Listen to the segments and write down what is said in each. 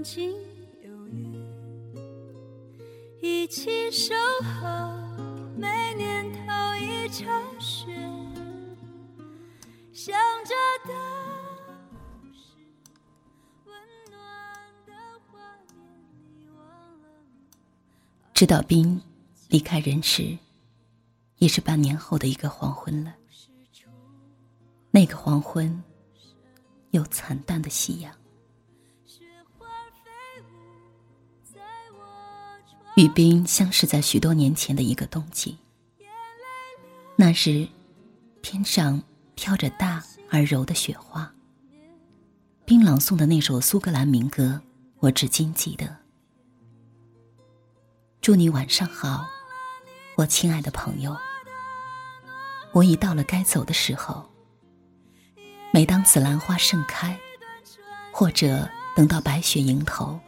曾经有，一起守候每年头一场雪，想着的温暖的画面，你忘？知道冰离开人世，也是半年后的一个黄昏了。那个黄昏，有惨淡的夕阳。与冰相识在许多年前的一个冬季。那时，天上飘着大而柔的雪花。冰朗诵的那首苏格兰民歌，我至今记得。祝你晚上好，我亲爱的朋友。我已到了该走的时候。每当紫兰花盛开，或者等到白雪迎头，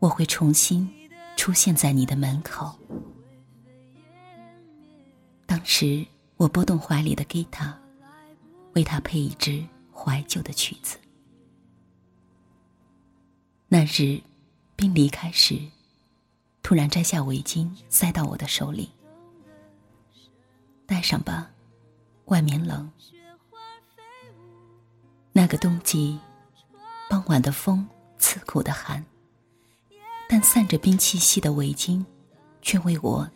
我会重新出现在你的门口。当时我拨动怀里的吉他，为他配一支怀旧的曲子。那日，冰离开时，突然摘下围巾塞到我的手里，戴上吧，外面冷。那个冬季，傍晚的风刺骨的寒，但散着冰气息的围巾，却为我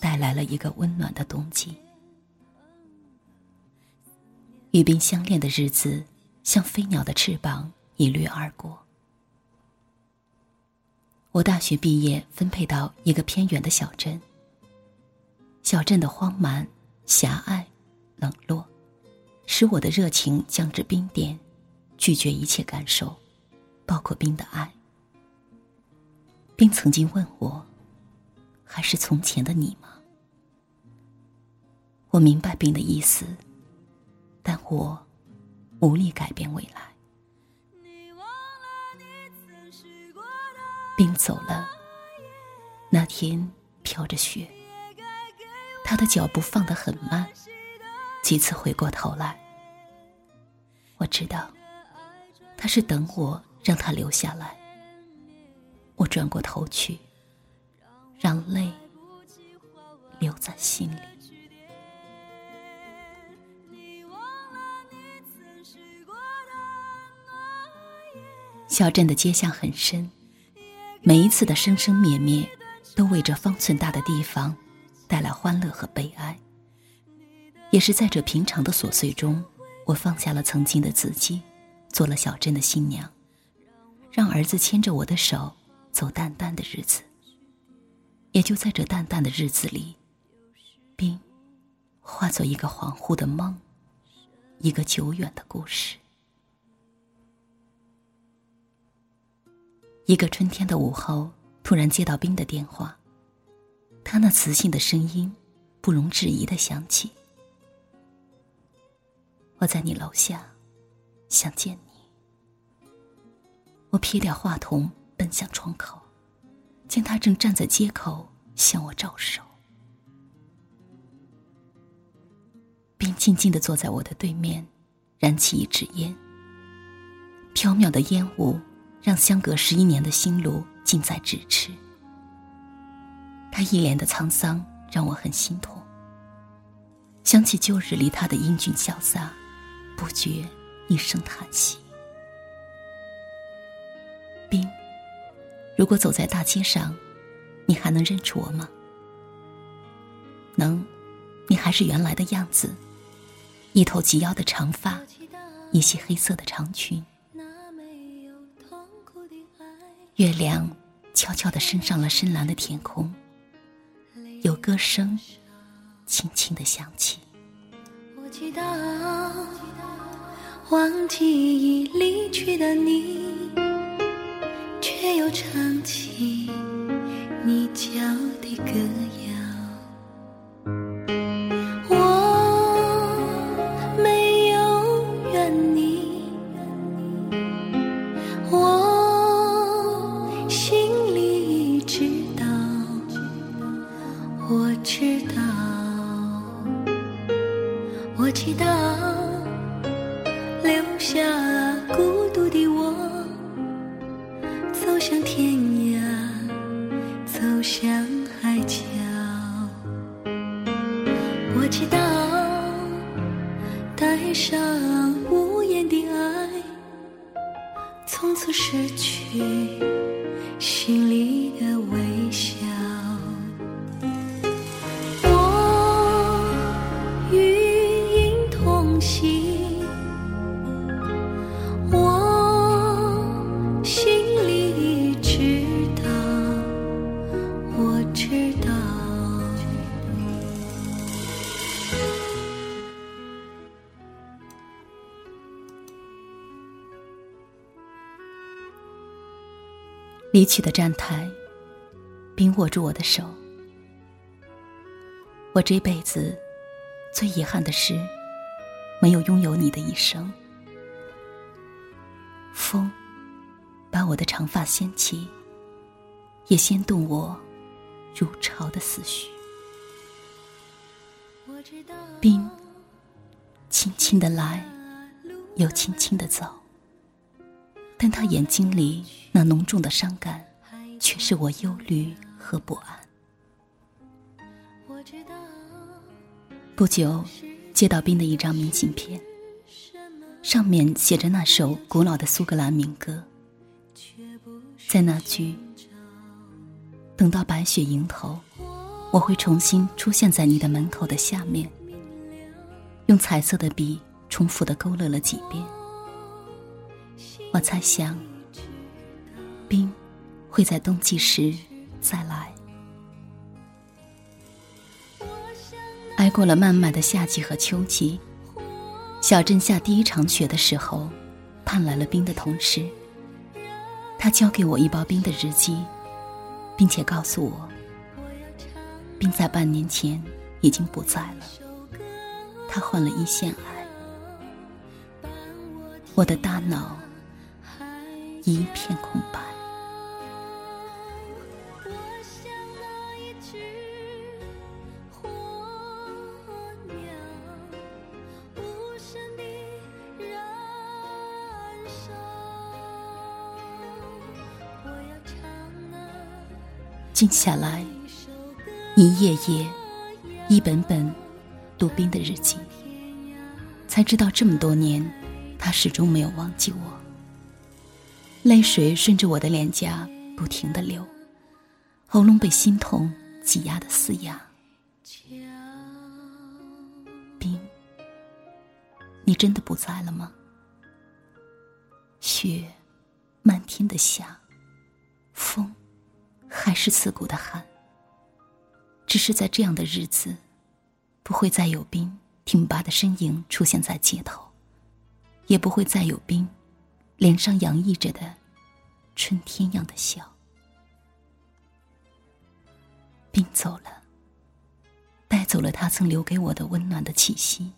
带来了一个温暖的冬季。与冰相恋的日子，像飞鸟的翅膀一掠而过。我大学毕业，分配到一个偏远的小镇。小镇的荒蛮、狭隘、冷落。使我的热情降至冰点，拒绝一切感受，包括冰的爱。冰曾经问我：“还是从前的你吗？”我明白冰的意思，但我无力改变未来。冰走了，那天飘着雪，他的脚步放得很慢。几次回过头来，我知道他是等我让他留下来。我转过头去，让泪留在心里。小镇的街巷很深，每一次的生生灭灭，都为这方寸大的地方带来欢乐和悲哀。也是在这平常的琐碎中，我放下了曾经的自己，做了小镇的新娘，让儿子牵着我的手走淡淡的日子。也就在这淡淡的日子里，冰化作一个恍惚的梦，一个久远的故事。一个春天的午后，突然接到冰的电话，他那磁性的声音不容置疑的响起。我在你楼下，想见你。我撇掉话筒，奔向窗口，见他正站在街口向我招手。并静静的坐在我的对面，燃起一支烟。飘渺的烟雾让相隔十一年的心路近在咫尺。他一脸的沧桑让我很心痛。想起旧日里他的英俊潇洒。不觉一声叹息。冰，如果走在大街上，你还能认出我吗？能，你还是原来的样子，一头及腰的长发，一袭黑色的长裙。月亮悄悄地升上了深蓝的天空，有歌声轻轻地响起。我祈祷。忘记已离去的你，却又唱起你教的歌谣。离去的站台，冰握住我的手。我这辈子最遗憾的是，没有拥有你的一生。风把我的长发掀起，也掀动我如潮的思绪。冰轻轻的来，又轻轻的走。但他眼睛里那浓重的伤感，却是我忧虑和不安。不久，接到冰的一张明信片，上面写着那首古老的苏格兰民歌。在那句“等到白雪迎头，我会重新出现在你的门口”的下面，用彩色的笔重复的勾勒了几遍。我猜想，冰会在冬季时再来。挨过了漫漫的夏季和秋季，小镇下第一场雪的时候，盼来了冰的同事。他交给我一包冰的日记，并且告诉我，冰在半年前已经不在了，他患了胰腺癌。我的大脑。一片空白。静下来，一页页、一本本读冰的日记，才知道这么多年，他始终没有忘记我。泪水顺着我的脸颊不停的流，喉咙被心痛挤压的嘶哑。冰，你真的不在了吗？雪，漫天的下，风，还是刺骨的寒。只是在这样的日子，不会再有冰挺拔的身影出现在街头，也不会再有冰。脸上洋溢着的春天样的笑，并走了，带走了他曾留给我的温暖的气息，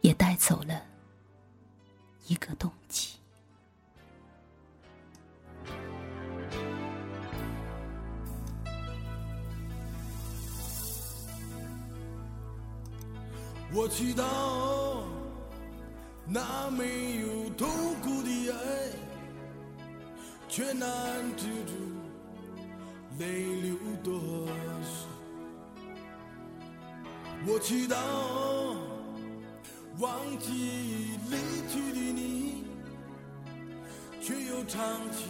也带走了一个冬季。我祈祷。那没有痛苦的爱，却难止住泪流多少。我祈祷忘记离去的你，却又唱起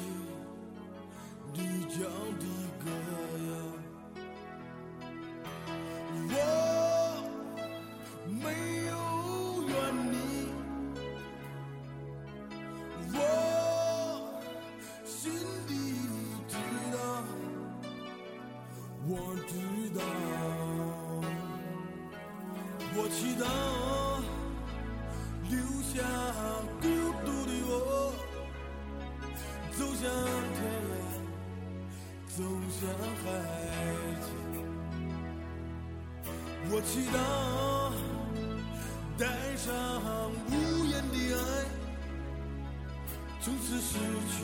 我祈祷留下孤独的我，走向天涯，走向海角。我祈祷带上无言的爱，从此失去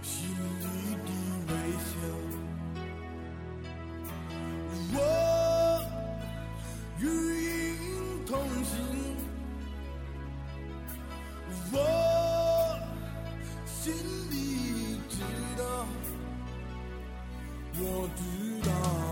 心里的微笑。我知道。